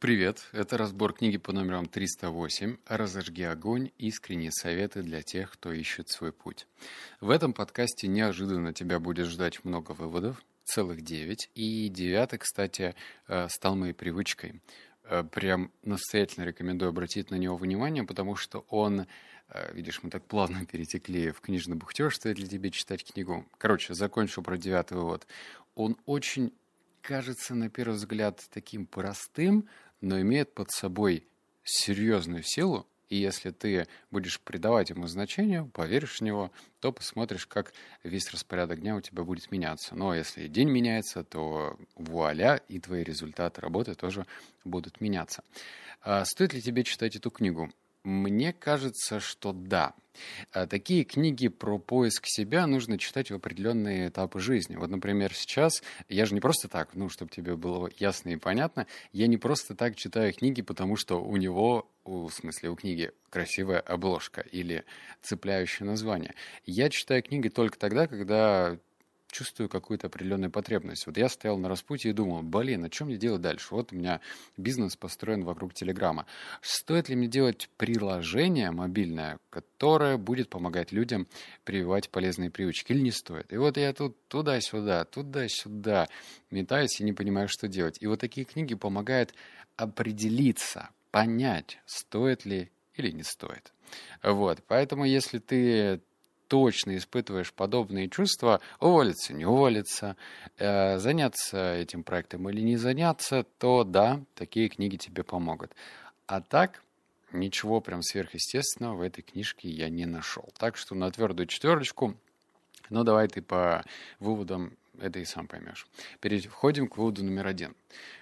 Привет, это разбор книги по номерам 308 «Разожги огонь. Искренние советы для тех, кто ищет свой путь». В этом подкасте неожиданно тебя будет ждать много выводов, целых девять, и девятый, кстати, э, стал моей привычкой. Э, прям настоятельно рекомендую обратить на него внимание, потому что он, э, видишь, мы так плавно перетекли в книжный бухтеж, стоит ли тебе читать книгу. Короче, закончу про девятый вывод. Он очень кажется на первый взгляд таким простым, но имеет под собой серьезную силу, и если ты будешь придавать ему значение, поверишь в него, то посмотришь, как весь распорядок дня у тебя будет меняться. Но если день меняется, то вуаля, и твои результаты работы тоже будут меняться. А стоит ли тебе читать эту книгу? Мне кажется, что да. А такие книги про поиск себя нужно читать в определенные этапы жизни. Вот, например, сейчас я же не просто так, ну, чтобы тебе было ясно и понятно, я не просто так читаю книги, потому что у него, в смысле, у книги красивая обложка или цепляющее название. Я читаю книги только тогда, когда чувствую какую-то определенную потребность. Вот я стоял на распутье и думал, блин, а что мне делать дальше? Вот у меня бизнес построен вокруг Телеграма. Стоит ли мне делать приложение мобильное, которое будет помогать людям прививать полезные привычки или не стоит? И вот я тут туда-сюда, туда-сюда метаюсь и не понимаю, что делать. И вот такие книги помогают определиться, понять, стоит ли или не стоит. Вот, поэтому если ты точно испытываешь подобные чувства, уволиться, не уволиться, э, заняться этим проектом или не заняться, то да, такие книги тебе помогут. А так, ничего прям сверхъестественного в этой книжке я не нашел. Так что на твердую четверочку, ну давай ты по выводам это и сам поймешь. Переходим к выводу номер один.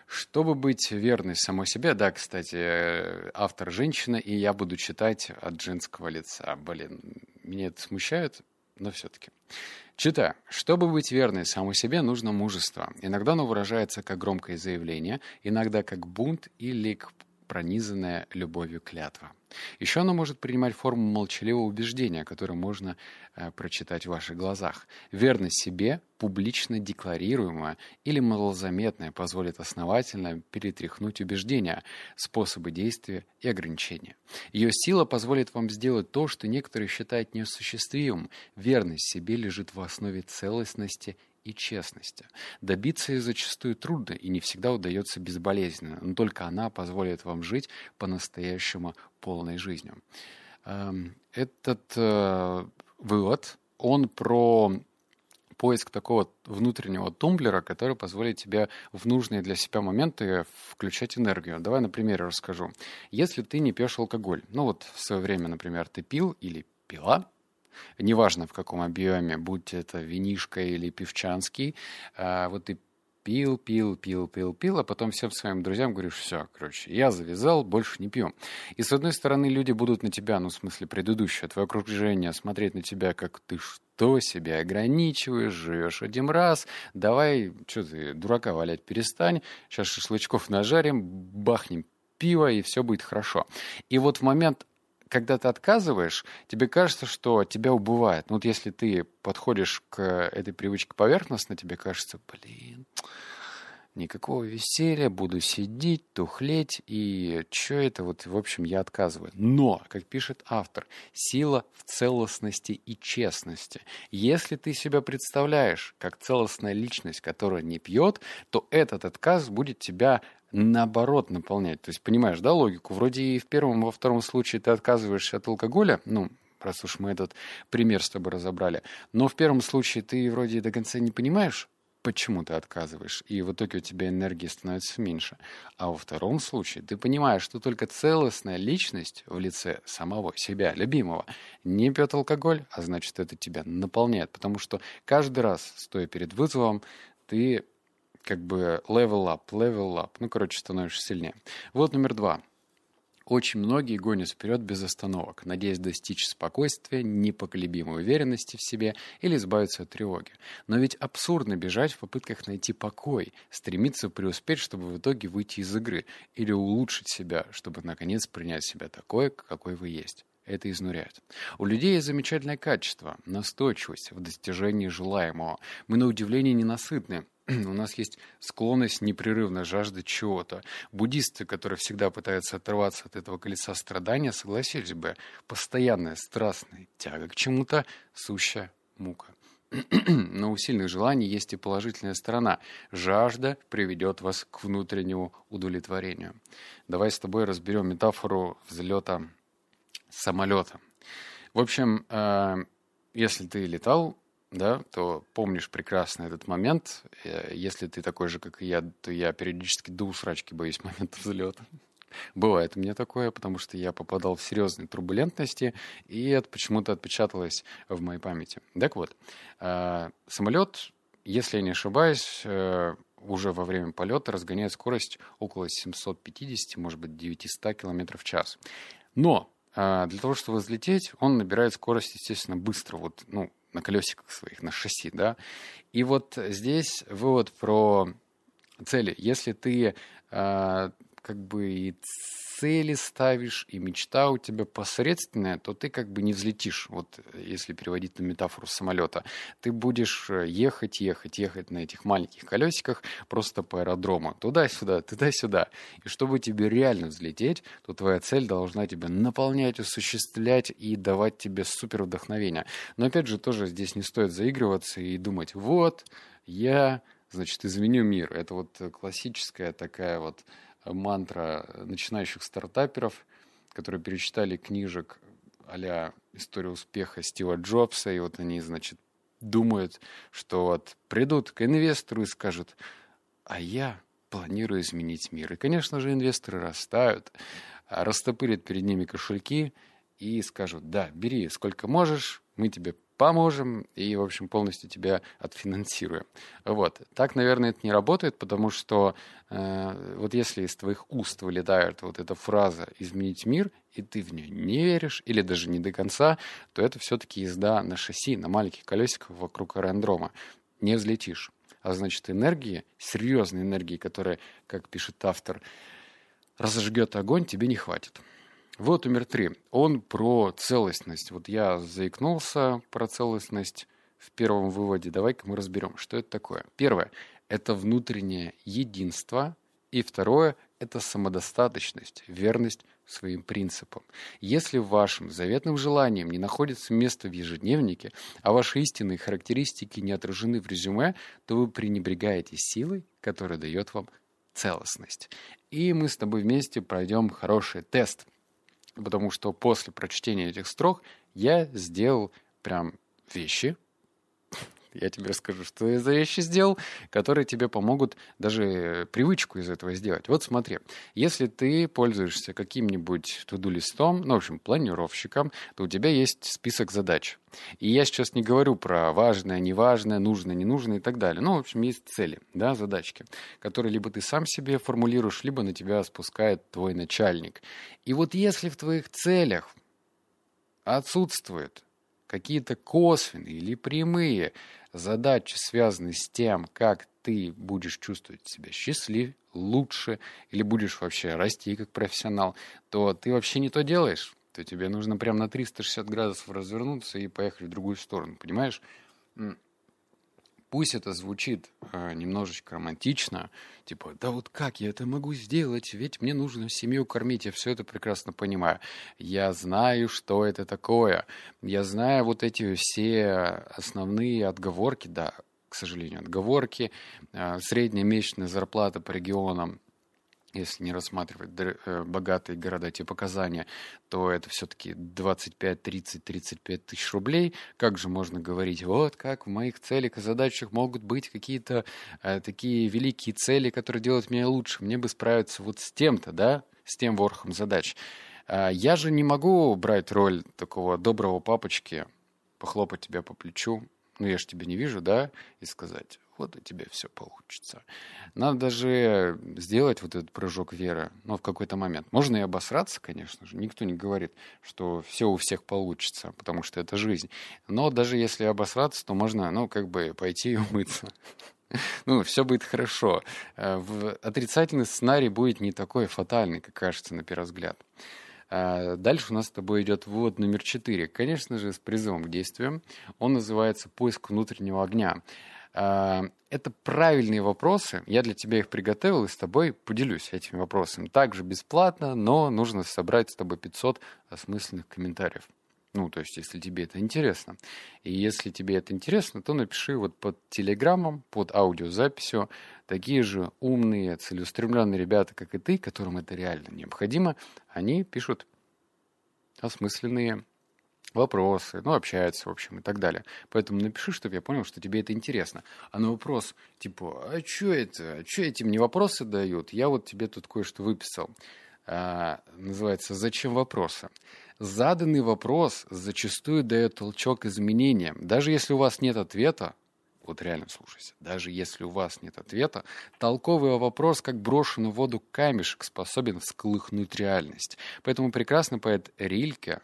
Чтобы быть верной самой себе, да, кстати, э, автор женщина, и я буду читать от женского лица. Блин, меня это смущает, но все-таки. Читаю. Чтобы быть верной самой себе, нужно мужество. Иногда оно выражается как громкое заявление, иногда как бунт или пронизанная любовью клятва. Еще оно может принимать форму молчаливого убеждения, которое можно э, прочитать в ваших глазах. Верность себе, публично декларируемая или малозаметная, позволит основательно перетряхнуть убеждения, способы действия и ограничения. Ее сила позволит вам сделать то, что некоторые считают неосуществимым. Верность себе лежит в основе целостности и честности. Добиться ее зачастую трудно и не всегда удается безболезненно, но только она позволит вам жить по-настоящему полной жизнью. Эм, этот э, вывод, он про поиск такого внутреннего тумблера, который позволит тебе в нужные для себя моменты включать энергию. Давай на примере расскажу. Если ты не пьешь алкоголь, ну вот в свое время, например, ты пил или пила, неважно в каком объеме, будь это винишка или пивчанский, а, вот ты пил, пил, пил, пил, пил, а потом всем своим друзьям говоришь, все, короче, я завязал, больше не пью. И с одной стороны, люди будут на тебя, ну, в смысле, предыдущее, твое окружение, смотреть на тебя, как ты что себя ограничиваешь, живешь один раз, давай, что ты, дурака валять перестань, сейчас шашлычков нажарим, бахнем пиво, и все будет хорошо. И вот в момент когда ты отказываешь, тебе кажется, что тебя убывает. Ну, вот если ты подходишь к этой привычке поверхностно, тебе кажется, блин, никакого веселья, буду сидеть, тухлеть, и что это, вот, в общем, я отказываю. Но, как пишет автор, сила в целостности и честности. Если ты себя представляешь как целостная личность, которая не пьет, то этот отказ будет тебя наоборот наполнять. То есть, понимаешь, да, логику? Вроде и в первом, во втором случае ты отказываешься от алкоголя, ну, раз уж мы этот пример с тобой разобрали. Но в первом случае ты вроде до конца не понимаешь, почему ты отказываешь, и в итоге у тебя энергии становится меньше. А во втором случае ты понимаешь, что только целостная личность в лице самого себя, любимого, не пьет алкоголь, а значит, это тебя наполняет. Потому что каждый раз, стоя перед вызовом, ты как бы level up, level up. Ну, короче, становишься сильнее. Вот номер два. Очень многие гонят вперед без остановок, надеясь достичь спокойствия, непоколебимой уверенности в себе или избавиться от тревоги. Но ведь абсурдно бежать в попытках найти покой, стремиться преуспеть, чтобы в итоге выйти из игры, или улучшить себя, чтобы наконец принять себя такой, какой вы есть это изнуряет. У людей есть замечательное качество – настойчивость в достижении желаемого. Мы на удивление ненасытны, у нас есть склонность непрерывно жаждать чего-то. Буддисты, которые всегда пытаются оторваться от этого колеса страдания, согласились бы, постоянная страстная тяга к чему-то – сущая мука. Но у сильных желаний есть и положительная сторона. Жажда приведет вас к внутреннему удовлетворению. Давай с тобой разберем метафору взлета самолета. В общем, э, если ты летал, да, то помнишь прекрасно этот момент. Э, если ты такой же, как и я, то я периодически до усрачки боюсь момента взлета. Бывает у меня такое, потому что я попадал в серьезные турбулентности, и это почему-то отпечаталось в моей памяти. Так вот, э, самолет, если я не ошибаюсь, э, уже во время полета разгоняет скорость около 750, может быть, 900 км в час. Но э, для того, чтобы взлететь, он набирает скорость, естественно, быстро, вот, ну, на колесиках своих, на шасси, да. И вот здесь вывод про цели. Если ты как бы и цели ставишь, и мечта у тебя посредственная, то ты как бы не взлетишь. Вот если переводить на метафору самолета, ты будешь э, ехать, ехать, ехать на этих маленьких колесиках просто по аэродрому. Туда-сюда, туда-сюда. И чтобы тебе реально взлететь, то твоя цель должна тебя наполнять, осуществлять и давать тебе супер вдохновение. Но опять же, тоже здесь не стоит заигрываться и думать, вот, я, значит, изменю мир. Это вот классическая такая вот мантра начинающих стартаперов, которые перечитали книжек а «История успеха» Стива Джобса, и вот они, значит, думают, что вот придут к инвестору и скажут, а я планирую изменить мир. И, конечно же, инвесторы растают, растопырят перед ними кошельки и скажут, да, бери сколько можешь, мы тебе поможем и, в общем, полностью тебя отфинансируем. Вот. Так, наверное, это не работает, потому что э, вот если из твоих уст вылетает вот эта фраза «изменить мир», и ты в нее не веришь, или даже не до конца, то это все-таки езда на шасси, на маленьких колесиках вокруг аэродрома. Не взлетишь. А значит, энергии, серьезной энергии, которая, как пишет автор, разожгет огонь, тебе не хватит. Вот умер три. Он про целостность. Вот я заикнулся про целостность в первом выводе. Давай-ка мы разберем, что это такое. Первое – это внутреннее единство. И второе – это самодостаточность, верность своим принципам. Если вашим заветным желанием не находится место в ежедневнике, а ваши истинные характеристики не отражены в резюме, то вы пренебрегаете силой, которая дает вам целостность. И мы с тобой вместе пройдем хороший тест – потому что после прочтения этих строк я сделал прям вещи, я тебе расскажу, что я за вещи сделал, которые тебе помогут даже привычку из этого сделать. Вот смотри, если ты пользуешься каким-нибудь туду-листом, ну, в общем, планировщиком, то у тебя есть список задач. И я сейчас не говорю про важное, неважное, нужное, ненужное и так далее. Ну, в общем, есть цели, да, задачки, которые либо ты сам себе формулируешь, либо на тебя спускает твой начальник. И вот если в твоих целях отсутствует какие-то косвенные или прямые задачи, связанные с тем, как ты будешь чувствовать себя счастливее, лучше, или будешь вообще расти как профессионал, то ты вообще не то делаешь. То тебе нужно прям на 360 градусов развернуться и поехать в другую сторону, понимаешь? Пусть это звучит э, немножечко романтично, типа, да вот как я это могу сделать, ведь мне нужно семью кормить, я все это прекрасно понимаю. Я знаю, что это такое, я знаю вот эти все основные отговорки, да, к сожалению, отговорки, э, средняя месячная зарплата по регионам, если не рассматривать э, богатые города типа Казани, то это все-таки 25, 30, 35 тысяч рублей. Как же можно говорить, вот как в моих целях и задачах могут быть какие-то э, такие великие цели, которые делают меня лучше. Мне бы справиться вот с тем-то, да, с тем ворохом задач. А я же не могу брать роль такого доброго папочки, похлопать тебя по плечу, ну я же тебя не вижу, да, и сказать, вот у тебя все получится. Надо даже сделать вот этот прыжок веры, но в какой-то момент. Можно и обосраться, конечно же. Никто не говорит, что все у всех получится, потому что это жизнь. Но даже если обосраться, то можно, ну, как бы пойти и умыться. Ну, все будет хорошо. Э, отрицательный сценарий будет не такой фатальный, как кажется на первый взгляд. А дальше у нас с тобой идет вывод номер четыре. Конечно же, с призывом к действиям. Он называется «Поиск внутреннего огня». А, это правильные вопросы. Я для тебя их приготовил и с тобой поделюсь этими вопросами. Также бесплатно, но нужно собрать с тобой 500 осмысленных комментариев. Ну, то есть, если тебе это интересно. И если тебе это интересно, то напиши вот под телеграммом, под аудиозаписью такие же умные, целеустремленные ребята, как и ты, которым это реально необходимо, они пишут осмысленные вопросы, ну, общаются, в общем, и так далее. Поэтому напиши, чтобы я понял, что тебе это интересно. А на вопрос, типа, а что это? А что эти мне вопросы дают? Я вот тебе тут кое-что выписал. А, называется «Зачем вопросы?». Заданный вопрос зачастую дает толчок изменениям. Даже если у вас нет ответа, вот реально слушайся, даже если у вас нет ответа, толковый вопрос, как брошенный в воду камешек, способен всколыхнуть реальность. Поэтому прекрасный поэт Рильке,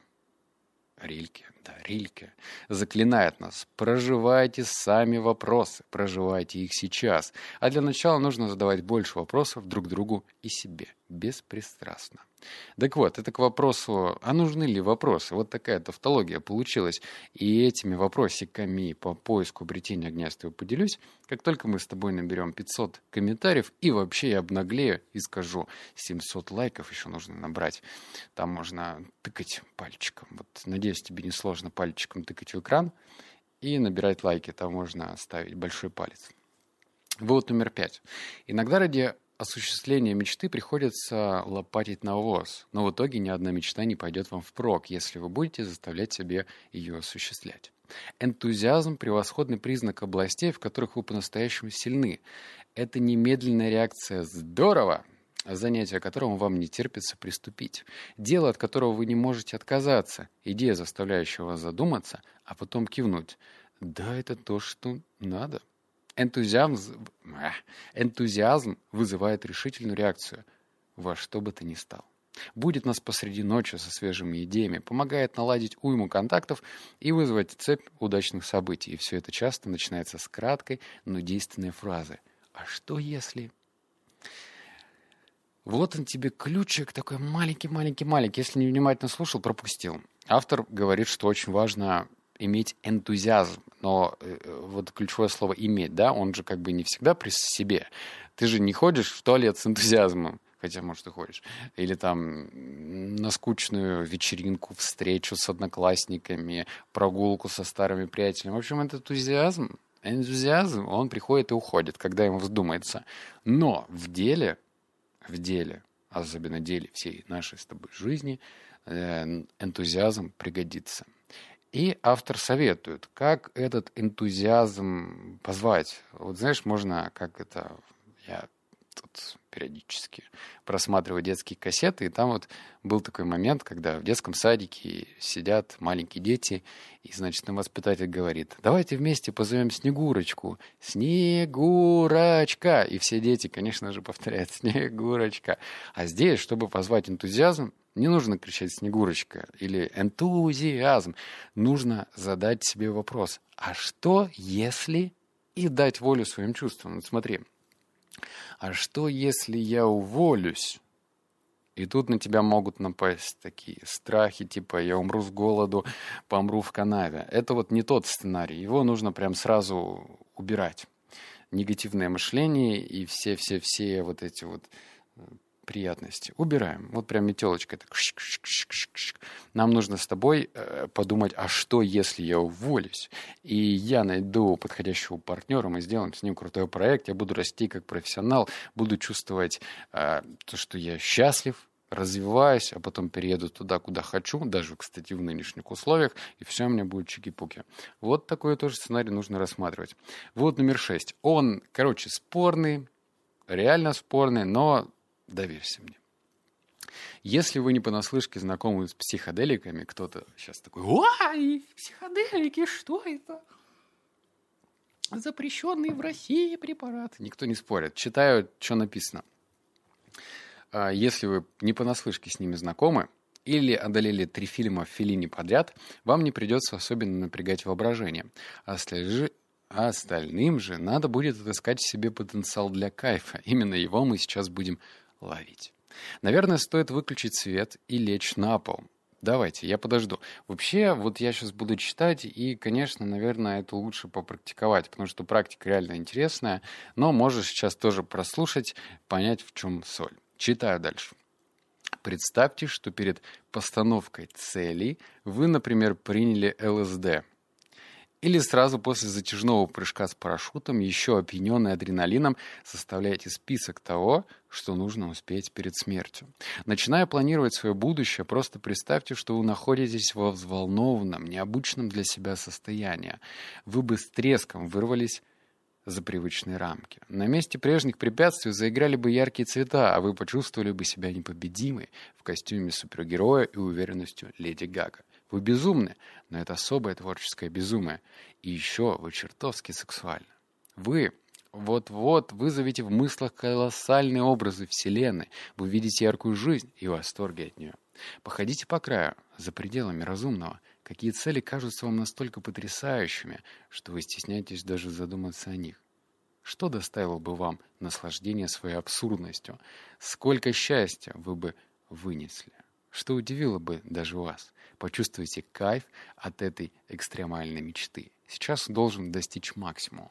Рильке, Да, Рильке, заклинает нас, проживайте сами вопросы, проживайте их сейчас. А для начала нужно задавать больше вопросов друг другу и себе, беспристрастно. Так вот, это к вопросу, а нужны ли вопросы? Вот такая тавтология получилась. И этими вопросиками по поиску обретения огня поделюсь. Как только мы с тобой наберем 500 комментариев, и вообще я обнаглею и скажу, 700 лайков еще нужно набрать. Там можно тыкать пальчиком. Вот, надеюсь, тебе не сложно пальчиком тыкать в экран и набирать лайки. Там можно ставить большой палец. Вывод номер пять. Иногда ради осуществления мечты приходится лопатить навоз, но в итоге ни одна мечта не пойдет вам впрок, если вы будете заставлять себе ее осуществлять. Энтузиазм – превосходный признак областей, в которых вы по-настоящему сильны. Это немедленная реакция «здорово», занятие которому вам не терпится приступить. Дело, от которого вы не можете отказаться. Идея, заставляющая вас задуматься, а потом кивнуть. Да, это то, что надо. Энтузиазм, энтузиазм вызывает решительную реакцию во что бы то ни стало. Будет нас посреди ночи со свежими идеями, помогает наладить уйму контактов и вызвать цепь удачных событий. И все это часто начинается с краткой, но действенной фразы. А что если... Вот он тебе ключик такой маленький-маленький-маленький. Если не внимательно слушал, пропустил. Автор говорит, что очень важно иметь энтузиазм. Но э, вот ключевое слово «иметь», да, он же как бы не всегда при себе. Ты же не ходишь в туалет с энтузиазмом, хотя, может, и ходишь. Или там на скучную вечеринку, встречу с одноклассниками, прогулку со старыми приятелями. В общем, это энтузиазм, энтузиазм, он приходит и уходит, когда ему вздумается. Но в деле, в деле, особенно деле всей нашей с тобой жизни, э, энтузиазм пригодится. И автор советует, как этот энтузиазм позвать. Вот знаешь, можно, как это, я тут периодически просматриваю детские кассеты, и там вот был такой момент, когда в детском садике сидят маленькие дети, и, значит, нам воспитатель говорит, давайте вместе позовем Снегурочку. Снегурочка! И все дети, конечно же, повторяют Снегурочка. А здесь, чтобы позвать энтузиазм, не нужно кричать «Снегурочка» или «энтузиазм». Нужно задать себе вопрос «А что, если...» и дать волю своим чувствам. Вот смотри, а что, если я уволюсь? И тут на тебя могут напасть такие страхи, типа я умру с голоду, помру в канаве. Это вот не тот сценарий. Его нужно прям сразу убирать. Негативное мышление и все-все-все вот эти вот приятности. Убираем. Вот прям метелочкой. Так. Нам нужно с тобой э, подумать, а что, если я уволюсь? И я найду подходящего партнера, мы сделаем с ним крутой проект, я буду расти как профессионал, буду чувствовать э, то, что я счастлив, развиваюсь, а потом перееду туда, куда хочу, даже, кстати, в нынешних условиях, и все у меня будет чики-пуки. Вот такой тоже сценарий нужно рассматривать. Вот номер шесть. Он, короче, спорный, реально спорный, но Доверься мне. Если вы не понаслышке знакомы с психоделиками, кто-то сейчас такой, ой, психоделики, что это? Запрещенный в России препарат. Никто не спорит. Читаю, что написано. А, если вы не понаслышке с ними знакомы, или одолели три фильма в Филине подряд, вам не придется особенно напрягать воображение. А остальным же надо будет отыскать в себе потенциал для кайфа. Именно его мы сейчас будем ловить. Наверное, стоит выключить свет и лечь на пол. Давайте, я подожду. Вообще, вот я сейчас буду читать, и, конечно, наверное, это лучше попрактиковать, потому что практика реально интересная, но можешь сейчас тоже прослушать, понять, в чем соль. Читаю дальше. Представьте, что перед постановкой целей вы, например, приняли ЛСД – или сразу после затяжного прыжка с парашютом, еще опьяненный адреналином, составляете список того, что нужно успеть перед смертью. Начиная планировать свое будущее, просто представьте, что вы находитесь во взволнованном, необычном для себя состоянии. Вы бы с треском вырвались за привычные рамки. На месте прежних препятствий заиграли бы яркие цвета, а вы почувствовали бы себя непобедимой в костюме супергероя и уверенностью Леди Гага. Вы безумны, но это особое творческое безумие. И еще вы чертовски сексуальны. Вы вот-вот вызовете в мыслях колоссальные образы Вселенной. Вы видите яркую жизнь и восторги от нее. Походите по краю, за пределами разумного. Какие цели кажутся вам настолько потрясающими, что вы стесняетесь даже задуматься о них. Что доставило бы вам наслаждение своей абсурдностью? Сколько счастья вы бы вынесли? Что удивило бы даже вас? Почувствуйте кайф от этой экстремальной мечты. Сейчас должен достичь максимума.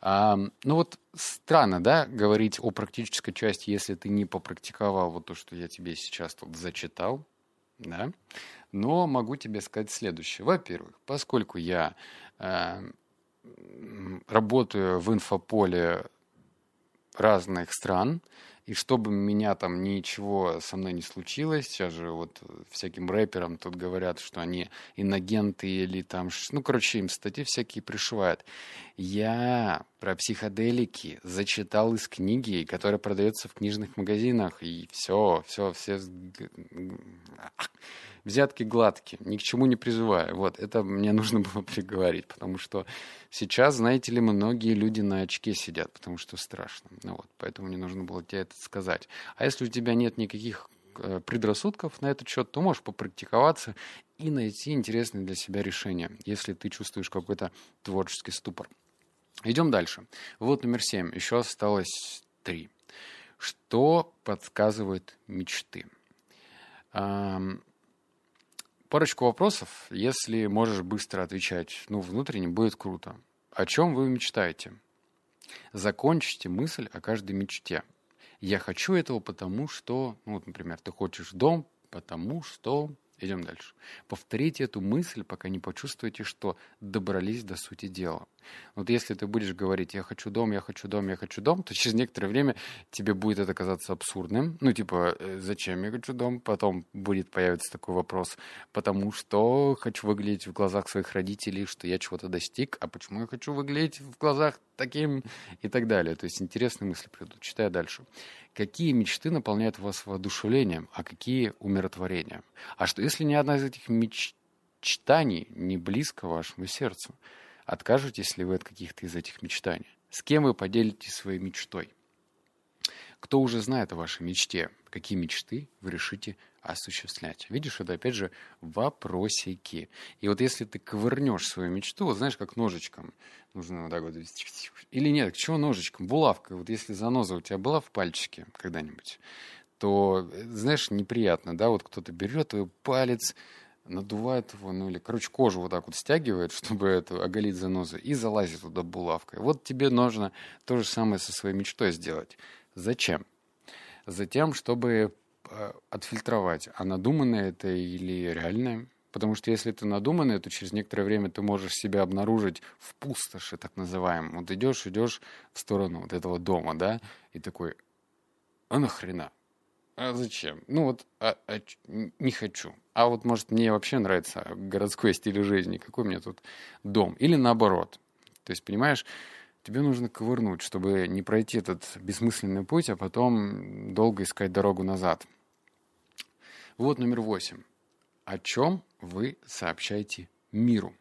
А, ну вот странно, да, говорить о практической части, если ты не попрактиковал вот то, что я тебе сейчас тут зачитал, да. Но могу тебе сказать следующее. Во-первых, поскольку я э, работаю в инфополе разных стран, и чтобы меня там ничего со мной не случилось, сейчас же вот всяким рэперам тут говорят, что они иногенты или там, ну, короче, им статьи всякие пришивают. Я про психоделики зачитал из книги, которая продается в книжных магазинах, и все, все, все взятки гладкие, ни к чему не призываю. Вот, это мне нужно было приговорить, потому что сейчас, знаете ли, многие люди на очке сидят, потому что страшно. Ну вот, поэтому мне нужно было тебе это сказать. А если у тебя нет никаких э, предрассудков на этот счет, то можешь попрактиковаться и найти интересное для себя решение, если ты чувствуешь какой-то творческий ступор. Идем дальше. Вот номер семь. Еще осталось три. Что подсказывает мечты? Парочку вопросов, если можешь быстро отвечать, ну, внутренне будет круто. О чем вы мечтаете? Закончите мысль о каждой мечте. Я хочу этого, потому что, ну, вот, например, ты хочешь дом, потому что Идем дальше. Повторите эту мысль, пока не почувствуете, что добрались до сути дела. Вот если ты будешь говорить «я хочу дом, я хочу дом, я хочу дом», то через некоторое время тебе будет это казаться абсурдным. Ну, типа, «Э, зачем я хочу дом? Потом будет появиться такой вопрос, потому что хочу выглядеть в глазах своих родителей, что я чего-то достиг, а почему я хочу выглядеть в глазах таким и так далее. То есть интересные мысли придут. Читаю дальше. Какие мечты наполняют вас воодушевлением, а какие умиротворением? А что, если ни одна из этих мечтаний не близко вашему сердцу? Откажетесь ли вы от каких-то из этих мечтаний? С кем вы поделитесь своей мечтой? Кто уже знает о вашей мечте? Какие мечты вы решите осуществлять? Видишь, это опять же вопросики. И вот если ты ковырнешь свою мечту, вот знаешь, как ножичком, нужно вот так вот, или нет, к чему ножичком? Булавкой. Вот если заноза у тебя была в пальчике когда-нибудь, то, знаешь, неприятно, да, вот кто-то берет твой палец, надувает его, ну или, короче, кожу вот так вот стягивает, чтобы это оголить занозу, и залазит туда булавкой. Вот тебе нужно то же самое со своей мечтой сделать. Зачем? Затем, чтобы э, отфильтровать, а надуманное это или реальное. Потому что если это надуманное, то через некоторое время ты можешь себя обнаружить в пустоши, так называемом. Вот идешь, идешь в сторону вот этого дома, да, и такой, а нахрена? А зачем? Ну вот, а, а, не хочу. А вот, может, мне вообще нравится городской стиль жизни. Какой у меня тут дом? Или наоборот. То есть, понимаешь, тебе нужно ковырнуть, чтобы не пройти этот бессмысленный путь, а потом долго искать дорогу назад. Вот номер восемь. О чем вы сообщаете миру?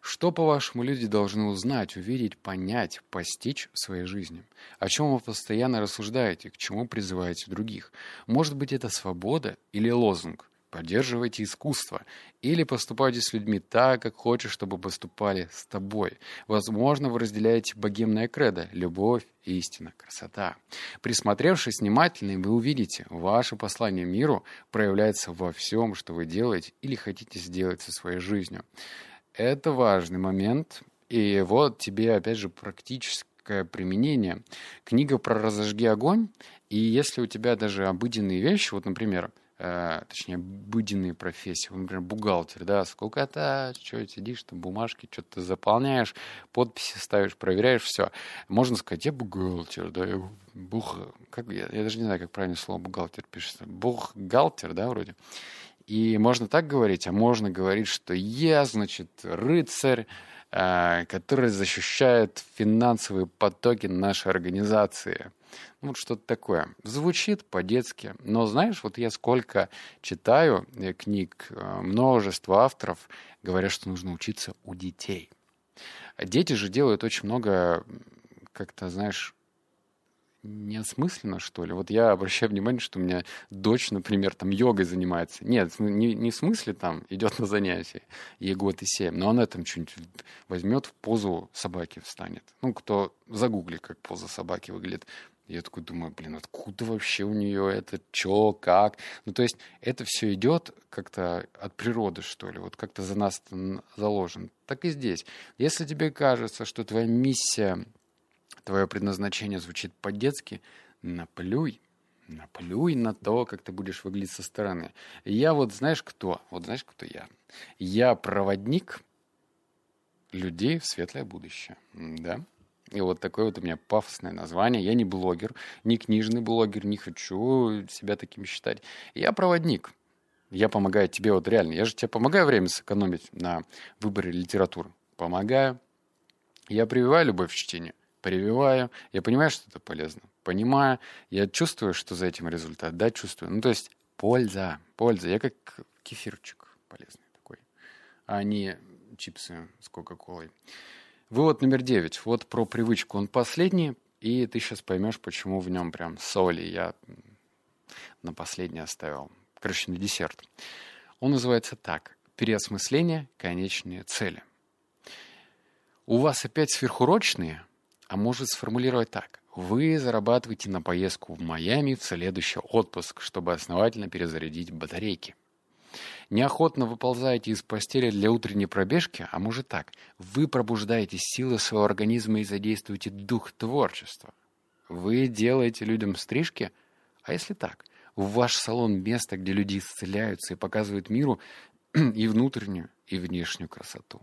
Что, по-вашему, люди должны узнать, увидеть, понять, постичь в своей жизни? О чем вы постоянно рассуждаете, к чему призываете других? Может быть, это свобода или лозунг? поддерживайте искусство или поступайте с людьми так, как хочешь, чтобы поступали с тобой. Возможно, вы разделяете богемное кредо – любовь, истина, красота. Присмотревшись внимательно, вы увидите, ваше послание миру проявляется во всем, что вы делаете или хотите сделать со своей жизнью. Это важный момент, и вот тебе, опять же, практическое применение. Книга про «Разожги огонь», и если у тебя даже обыденные вещи, вот, например, э, точнее, обыденные профессии, например, бухгалтер, да, сколько-то, что сидишь, там бумажки, что-то заполняешь, подписи ставишь, проверяешь, все. Можно сказать, я бухгалтер, да, я бух... Как, я, я даже не знаю, как правильно слово бухгалтер пишется. Бухгалтер, да, вроде. И можно так говорить, а можно говорить, что я, значит, рыцарь, э, который защищает финансовые потоки нашей организации. Ну, вот что-то такое. Звучит по-детски. Но знаешь, вот я сколько читаю э, книг, э, множество авторов говорят, что нужно учиться у детей. Дети же делают очень много, как-то, знаешь, неосмысленно, что ли. Вот я обращаю внимание, что у меня дочь, например, там йогой занимается. Нет, не, не в смысле там идет на занятия, ей год и семь, но она там что-нибудь возьмет в позу собаки встанет. Ну, кто загугли, как поза собаки выглядит. Я такой думаю, блин, откуда вообще у нее это, чё, как? Ну, то есть это все идет как-то от природы, что ли, вот как-то за нас заложен. Так и здесь. Если тебе кажется, что твоя миссия твое предназначение звучит по-детски, наплюй, наплюй на то, как ты будешь выглядеть со стороны. я вот знаешь кто? Вот знаешь, кто я? Я проводник людей в светлое будущее. Да? И вот такое вот у меня пафосное название. Я не блогер, не книжный блогер, не хочу себя таким считать. Я проводник. Я помогаю тебе вот реально. Я же тебе помогаю время сэкономить на выборе литературы. Помогаю. Я прививаю любовь в чтении прививаю, я понимаю, что это полезно, понимаю, я чувствую, что за этим результат, да, чувствую. Ну, то есть польза, польза. Я как кефирчик полезный такой, а не чипсы с Кока-Колой. Вывод номер девять. Вот про привычку. Он последний, и ты сейчас поймешь, почему в нем прям соли я на последний оставил. Короче, на десерт. Он называется так. Переосмысление конечные цели. У вас опять сверхурочные – а может сформулировать так. Вы зарабатываете на поездку в Майами в следующий отпуск, чтобы основательно перезарядить батарейки. Неохотно выползаете из постели для утренней пробежки, а может так. Вы пробуждаете силы своего организма и задействуете дух творчества. Вы делаете людям стрижки, а если так? В ваш салон место, где люди исцеляются и показывают миру и внутреннюю, и внешнюю красоту.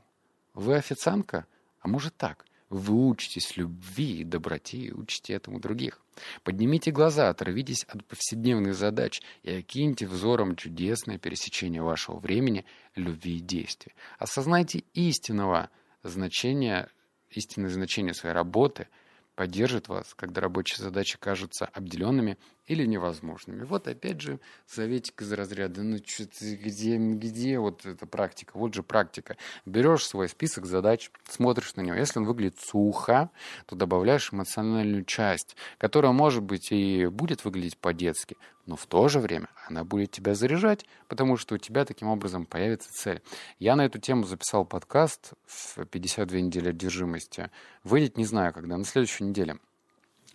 Вы официантка, а может так – вы учитесь любви и доброте и учите этому других. Поднимите глаза, оторвитесь от повседневных задач и окиньте взором чудесное пересечение вашего времени, любви и действия. Осознайте истинного значения, истинное значение своей работы – поддержит вас, когда рабочие задачи кажутся обделенными или невозможными. Вот опять же советик из разряда, ну что где, где вот эта практика? Вот же практика. Берешь свой список задач, смотришь на него. Если он выглядит сухо, то добавляешь эмоциональную часть, которая, может быть, и будет выглядеть по-детски, но в то же время она будет тебя заряжать, потому что у тебя таким образом появится цель. Я на эту тему записал подкаст в 52 недели одержимости. Выйдет не знаю когда, на следующей неделе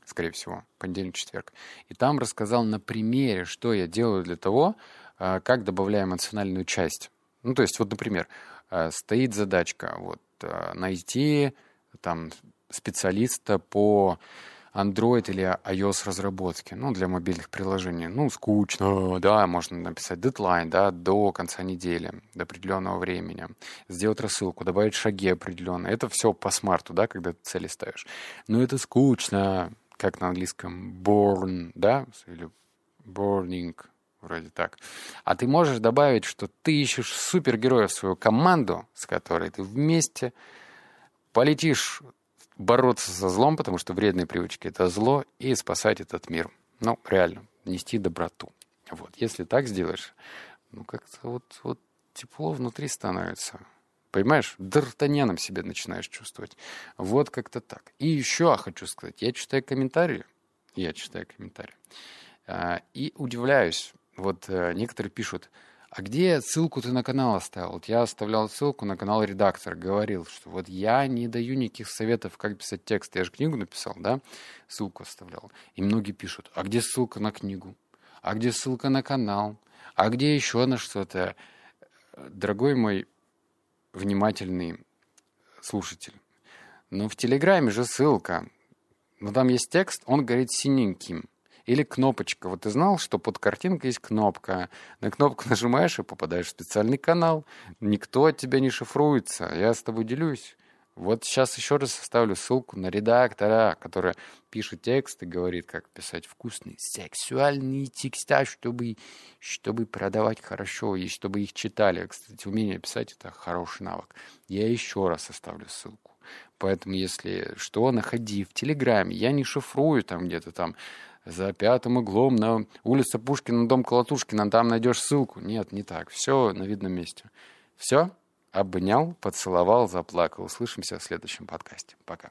скорее всего, понедельник, четверг. И там рассказал на примере, что я делаю для того, а, как добавляю эмоциональную часть. Ну, то есть, вот, например, а, стоит задачка, вот, а, найти там специалиста по Android или iOS разработки, ну, для мобильных приложений. Ну, скучно, да, можно написать дедлайн, да, до конца недели, до определенного времени, сделать рассылку, добавить шаги определенные. Это все по смарту, да, когда ты цели ставишь. Но это скучно, как на английском born, да, или burning, вроде так. А ты можешь добавить, что ты ищешь супергероя в свою команду, с которой ты вместе полетишь бороться со злом, потому что вредные привычки — это зло, и спасать этот мир. Ну, реально, нести доброту. Вот, если так сделаешь, ну, как-то вот, вот тепло внутри становится. Понимаешь, д'Артаньяном себя начинаешь чувствовать. Вот как-то так. И еще хочу сказать, я читаю комментарии, я читаю комментарии, а, и удивляюсь. Вот э, некоторые пишут, а где ссылку ты на канал оставил? Вот я оставлял ссылку на канал редактор, говорил, что вот я не даю никаких советов, как писать текст. Я же книгу написал, да? Ссылку оставлял. И многие пишут, а где ссылка на книгу? А где ссылка на канал? А где еще на что-то? Дорогой мой внимательный слушатель, ну в Телеграме же ссылка. Но там есть текст, он горит синеньким. Или кнопочка. Вот ты знал, что под картинкой есть кнопка. На кнопку нажимаешь и попадаешь в специальный канал. Никто от тебя не шифруется. Я с тобой делюсь. Вот сейчас еще раз оставлю ссылку на редактора, который пишет текст и говорит, как писать вкусные сексуальные текста, чтобы, чтобы продавать хорошо и чтобы их читали. Кстати, умение писать — это хороший навык. Я еще раз оставлю ссылку. Поэтому, если что, находи в Телеграме. Я не шифрую там где-то там за пятым углом на улице Пушкина, дом Колотушкина, там найдешь ссылку. Нет, не так. Все на видном месте. Все? Обнял, поцеловал, заплакал. Услышимся в следующем подкасте. Пока.